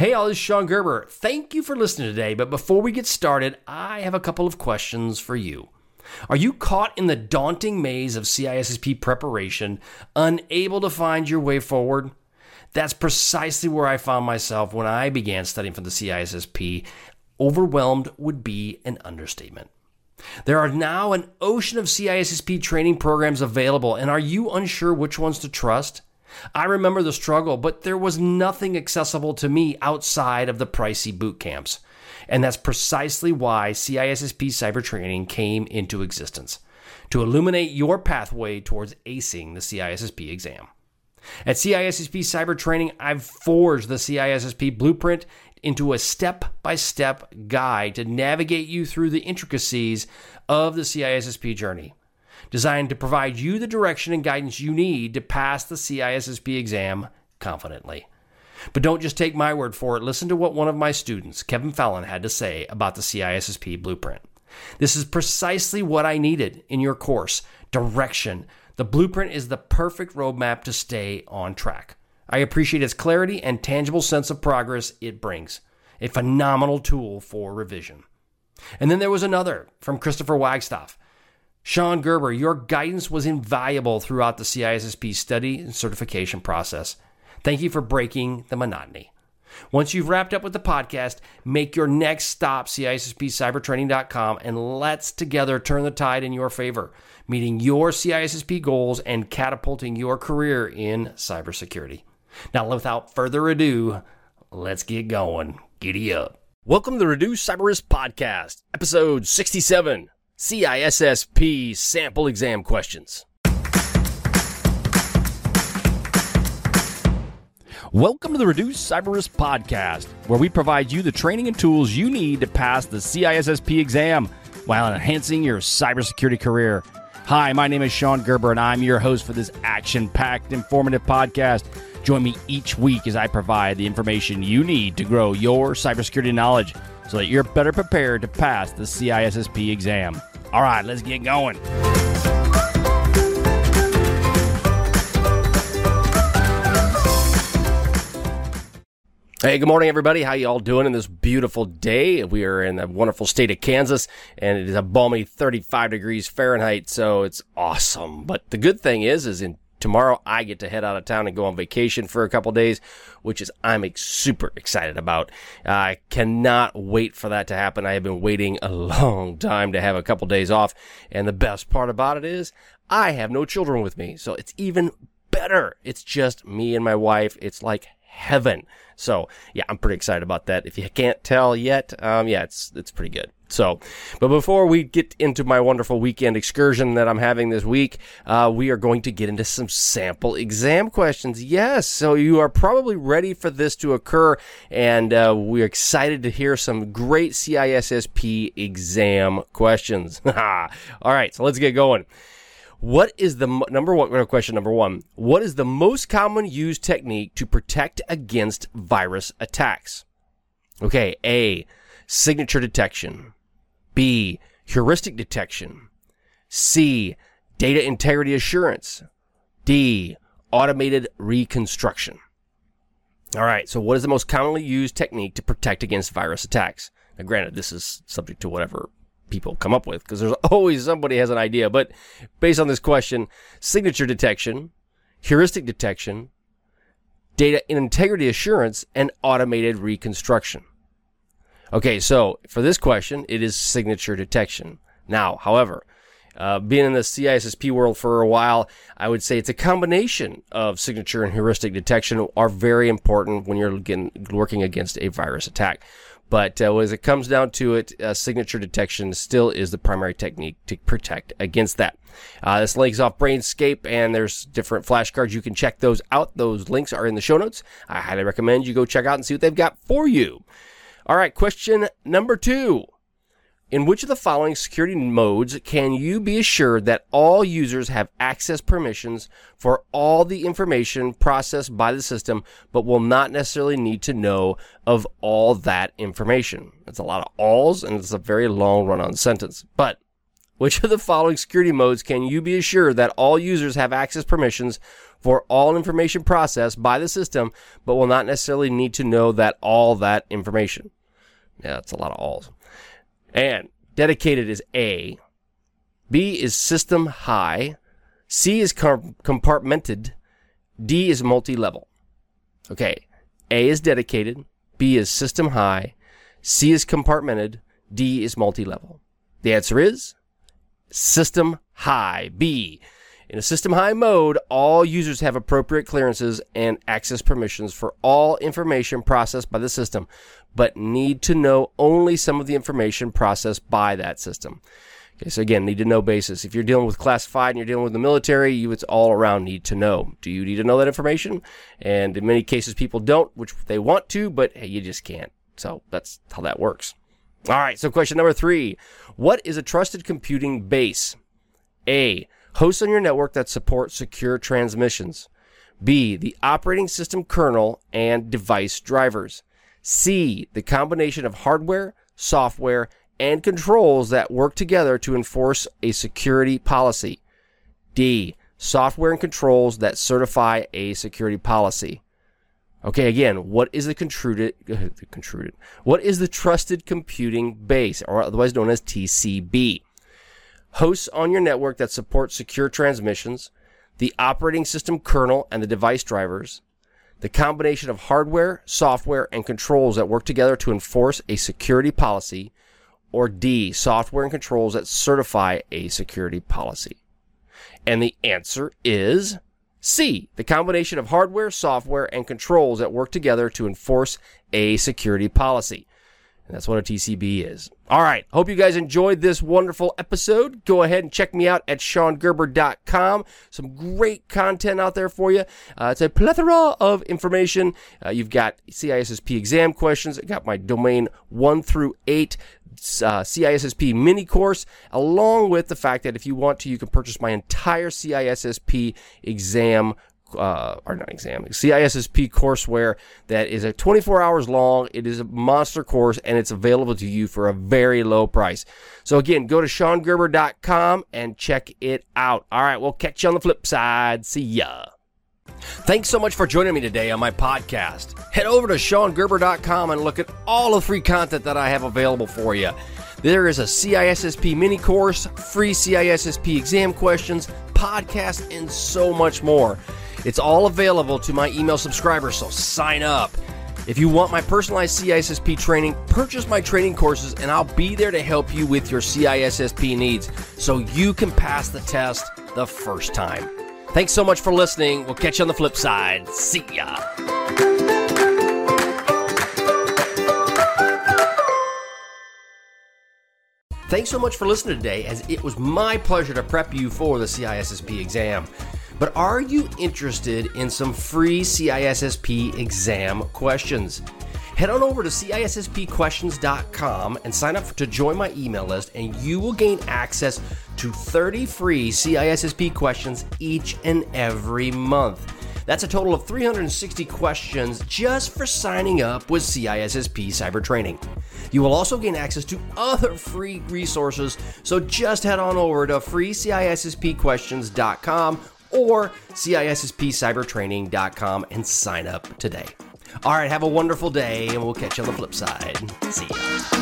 Hey, all, this is Shon Gerber. Thank you for listening today. But before we get started, I have a couple of questions for you. Are you caught in the daunting maze of CISSP preparation, unable to find your way forward? That's precisely where I found myself when I began studying for the CISSP. Overwhelmed would be an understatement. There are now an ocean of CISSP training programs available, and are you unsure which ones to trust? I remember the struggle, but there was nothing accessible to me outside of the pricey boot camps. And that's precisely why CISSP cyber training came into existence to illuminate your pathway towards acing the CISSP exam. At CISSP Cyber Training, I've forged the CISSP blueprint into a step by step guide to navigate you through the intricacies of the CISSP journey designed to provide you the direction and guidance you need to pass the CISSP exam confidently. But don't just take my word for it. Listen to what one of my students, Kevin Fallon, had to say about the CISSP blueprint. This is precisely what I needed in your course direction. The blueprint is the perfect roadmap to stay on track. I appreciate its clarity and tangible sense of progress it brings. A phenomenal tool for revision. And then there was another from Christopher Wagstaff. Shon Gerber, your guidance was invaluable throughout the CISSP study and certification process. Thank you for breaking the monotony. Once you've wrapped up with the podcast, make your next stop CISSPcybertraining.com and let's together turn the tide in your favor, meeting your CISSP goals and catapulting your career in cybersecurity. Now, without further ado, let's get going. Giddy up. Welcome to the Reduce Cyber Risk Podcast, episode 67 CISSP sample exam questions. Welcome to the Reduce Cyber Risk Podcast, where we provide you the training and tools you need to pass the CISSP exam while enhancing your cybersecurity career. Hi, my name is Shon Gerber, and I'm your host for this action packed, informative podcast. Join me each week as I provide the information you need to grow your cybersecurity knowledge so that you're better prepared to pass the CISSP exam. All right, let's get going. Hey, good morning, everybody. How you all doing in this beautiful day? We are in the wonderful state of Kansas, and it is a balmy 35 degrees Fahrenheit, so it's awesome. But the good thing is, is in tomorrow I get to head out of town and go on vacation for a couple days, which is I'm super excited about. I cannot wait for that to happen. I have been waiting a long time to have a couple days off, and the best part about it is I have no children with me, so it's even better. It's just me and my wife. It's like heaven. So yeah, I'm pretty excited about that. If you can't tell yet, um, yeah, it's it's pretty good. So, but before we get into my wonderful weekend excursion that I'm having this week, uh, we are going to get into some sample exam questions. Yes, so you are probably ready for this to occur, and uh, we're excited to hear some great CISSP exam questions. All right, so let's get going. What is the number one question? Number one, what is the most common used technique to protect against virus attacks? Okay, A, signature detection. B, heuristic detection. C, data integrity assurance. D, automated reconstruction. All right, so what is the most commonly used technique to protect against virus attacks? Now, granted, this is subject to whatever people come up with because there's always somebody has an idea. But based on this question, signature detection, heuristic detection, data integrity assurance, and automated reconstruction. Okay, so for this question, it is signature detection. Now, however, uh, being in the CISSP world for a while, I would say it's a combination of signature and heuristic detection are very important when you're getting, working against a virus attack. But uh, as it comes down to it, uh, signature detection still is the primary technique to protect against that. Uh, this link's off Brainscape, and there's different flashcards. You can check those out. Those links are in the show notes. I highly recommend you go check out and see what they've got for you. All right, question number two. In which of the following security modes can you be assured that all users have access permissions for all the information processed by the system, but will not necessarily need to know of all that information? It's a lot of alls and it's a very long run on sentence. But which of the following security modes can you be assured that all users have access permissions for all information processed by the system, but will not necessarily need to know that all that information? Yeah, that's a lot of alls. And dedicated is A. B is system high. C is compartmented. D is multi level. Okay. A is dedicated. B is system high. C is compartmented. D is multi level. The answer is System High. B. In a System High mode, all users have appropriate clearances and access permissions for all information processed by the system, but need to know only some of the information processed by that system. Okay, so again, need to know basis. If you're dealing with classified and you're dealing with the military, you it's all around need to know. Do you need to know that information? And in many cases, people don't, which they want to, but hey, you just can't. So that's how that works. All right, so question number three What is a trusted computing base? A. Hosts on your network that support secure transmissions. B. The operating system kernel and device drivers. C. The combination of hardware, software, and controls that work together to enforce a security policy. D. Software and controls that certify a security policy. Okay, again, what is the contruded, the contruded? What is the trusted computing base, or otherwise known as TCB? Hosts on your network that support secure transmissions, the operating system kernel and the device drivers, the combination of hardware, software, and controls that work together to enforce a security policy, or D, software and controls that certify a security policy. And the answer is C, the combination of hardware, software, and controls that work together to enforce a security policy. And that's what a TCB is. All right. Hope you guys enjoyed this wonderful episode. Go ahead and check me out at ShonGerber.com. Some great content out there for you. Uh, it's a plethora of information. Uh, you've got CISSP exam questions. I got my domain one through eight uh, CISSP mini course, along with the fact that if you want to, you can purchase my entire CISSP exam uh, or not exam, CISSP courseware that is a 24 hours long. It is a monster course and it's available to you for a very low price. So again, go to ShonGerber.com and check it out. All right, we'll catch you on the flip side. See ya. Thanks so much for joining me today on my podcast. Head over to ShonGerber.com and look at all the free content that I have available for you. There is a CISSP mini course, free CISSP exam questions, podcast, and so much more. It's all available to my email subscribers, so sign up. If you want my personalized CISSP training, purchase my training courses and I'll be there to help you with your CISSP needs so you can pass the test the first time. Thanks so much for listening. We'll catch you on the flip side. See ya. Thanks so much for listening today, as it was my pleasure to prep you for the CISSP exam. But are you interested in some free CISSP exam questions? Head on over to CISSPquestions.com and sign up to join my email list, and you will gain access to 30 free CISSP questions each and every month. That's a total of 360 questions just for signing up with CISSP Cyber Training. You will also gain access to other free resources, so just head on over to freecisspquestions.com or CISSPcybertraining.com and sign up today. All right, have a wonderful day, and we'll catch you on the flip side. See ya.